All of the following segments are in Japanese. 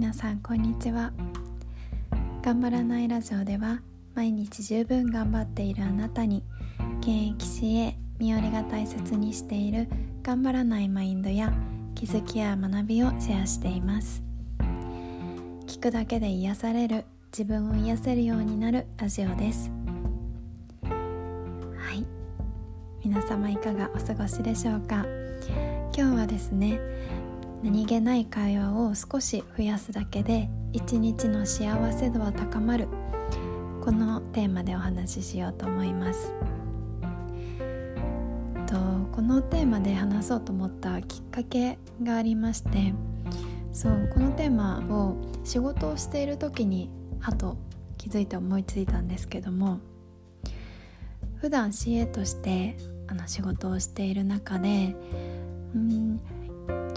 皆さんこんにちは。頑張らないラジオでは毎日十分頑張っているあなたに現役 CA 身寄りが大切にしている頑張らないマインドや気づきや学びをシェアしています。聞くだけで癒される自分を癒せるようになるラジオです。はい。皆様いかがお過ごしでしょうか。今日はですね何気ない会話を少し増やすだけで一日の幸せ度は高まる。このテーマでお話ししようと思います。とこのテーマで話そうと思ったきっかけがありましてそうこのテーマを仕事をしている時にはと気づいて思いついたんですけども普段 CA としてあの仕事をしている中でうん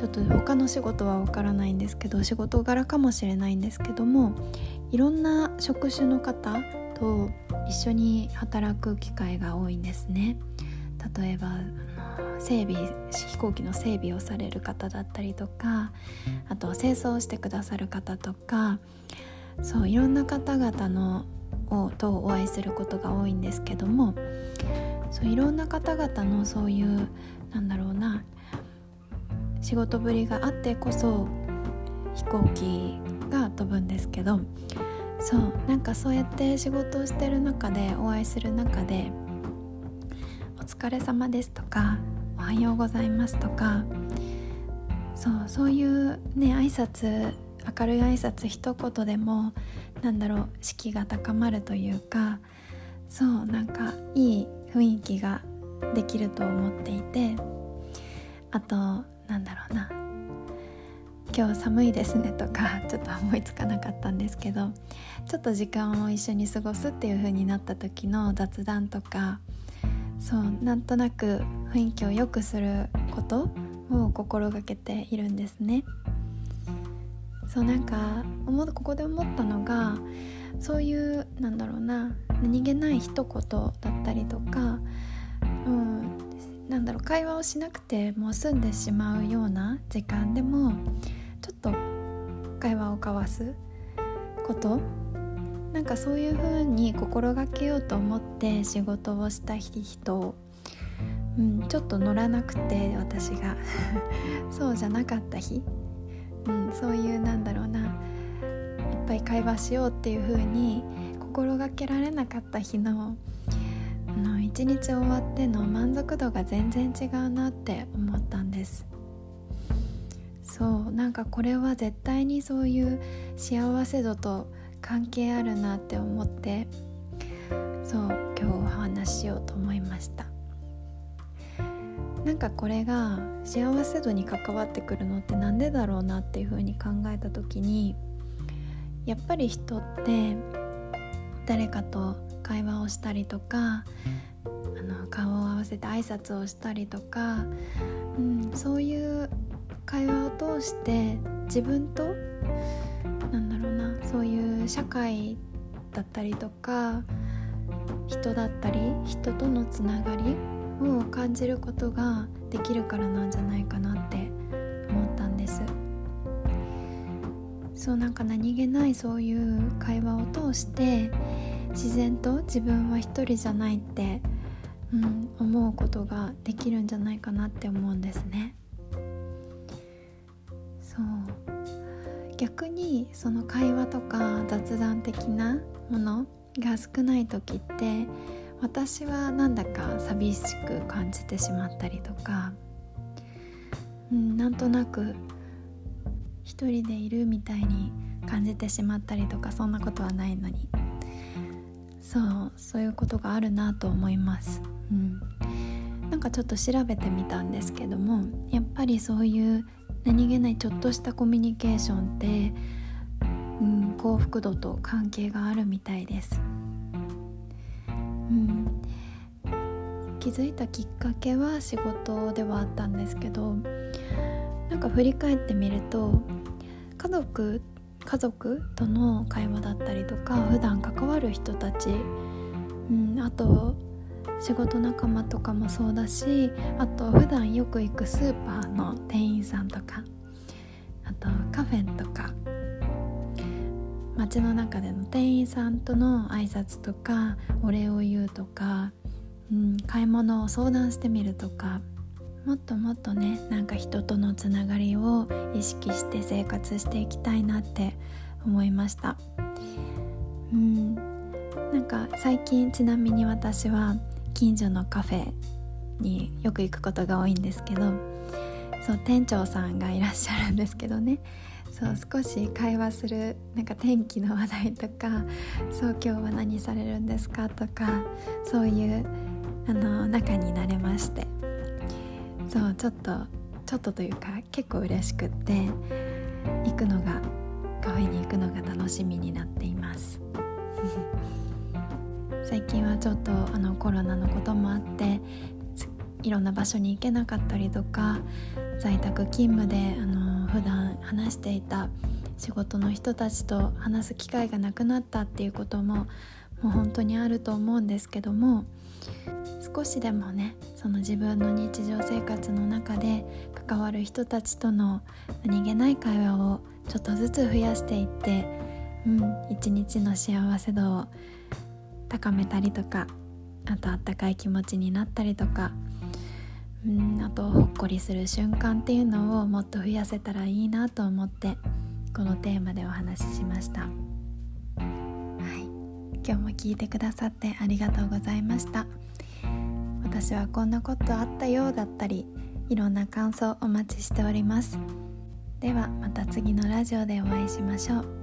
ちょっと他の仕事はわからないんですけど仕事柄かもしれないんですけどもいろんな職種の方と一緒に働く機会が多いんですね。例えば整備飛行機の整備をされる方だったりとかあと清掃してくださる方とかそういろんな方々のをとお会いすることが多いんですけどもそういろんな方々のそういうなんだろうな仕事ぶりがあってこそ飛行機が飛ぶんですけどそうなんかそうやって仕事をしてる中でお会いする中で「お疲れ様です」とか「おはようございます」とかそうそういうね挨拶明るい挨拶一言でもなんだろう士気が高まるというかそうなんかいい雰囲気ができると思っていてあとなんだろうな今日寒いですねとか ちょっと思いつかなかったんですけどちょっと時間を一緒に過ごすっていう風になった時の雑談とかそうなんとなく雰囲気を良くすることを心がけているんですね。そうなんか思ここで思ったのがそういうなんだろうな何気ない一言だったりとか、うん、なんだろう会話をしなくてもう済んでしまうような時間でもちょっと会話を交わすこと？なんかそういう風に心がけようと思って仕事をした人、うん、ちょっと乗らなくて私が。そうじゃなかった日。うん、そういうなんだろうな。いっぱい会話しようっていう風に心がけられなかった日のの一日終わっての満足度が全然違うなって思ったんです。そうなんかこれは絶対にそういう幸せ度と関係あるなって思ってそう今日お話ししようと思いました。なんかこれが幸せ度に関わってくるのって何でだろうなっていうふうに考えた時にやっぱり人って誰かと会話をしたりとかあの顔を合わせて挨拶をしたりとか、うん、そういう会話を通して自分となんだろうなそういう社会だったりとか人だったり人とのつながりを感じることができるからなんじゃないかなって思ったんです。そうなんか何気ないそういう会話を通して自然と自分は一人じゃないって、うん、思うことができるんじゃないかなって思うんですね。そう。逆にその会話とか雑談的なものが少ない時って私はなんだか寂しく感じてしまったりとか、うん、なんとなく一人でいるみたいに感じてしまったりとかそんなことはないのに。そうそういうことがあるなと思います、うん、なんかちょっと調べてみたんですけどもやっぱりそういう何気ないちょっとしたコミュニケーションって、うん、幸福度と関係があるみたいです。うん、気づいたきっかけは仕事ではあったんですけどなんか振り返ってみると家族家族との会話だったりとか普段関わる人たち、うん、あと仕事仲間とかもそうだしあと普段よく行くスーパーの店員さんとかあとカフェとか街の中での店員さんとの挨拶とかお礼を言うとか、うん、買い物を相談してみるとかもっともっとねなんか人とのつながりを意識して生活していきたいなって思いました。うん。なんか最近ちなみに私は近所のカフェによく行くことが多いんですけどそう店長さんがいらっしゃるんですけどね。そう少し会話するなんか天気の話題とかそう今日は何されるんですかとかそういうあの仲になれまして。そうちょっとちょっとというか結構嬉しくって行くのがカフェに行くのが楽しみになっています。最近はちょっとあのコロナのこともあっていろんな場所に行けなかったりとか在宅勤務であの普段話していた仕事の人たちと話す機会がなくなったっていうことももう本当にあると思うんですけども少しでもねその自分の日常生活の中で関わる人たちとの何気ない会話をちょっとずつ増やしていって、うん、一日の幸せ度を高めたりとかあとあったかい気持ちになったりとかうんあとほっこりする瞬間っていうのをもっと増やせたらいいなと思ってこのテーマでお話ししました。今日も聞いてくださってありがとうございました。私はこんなことあったようだったりいろんな感想お待ちしております。ではまた次のラジオでお会いしましょう。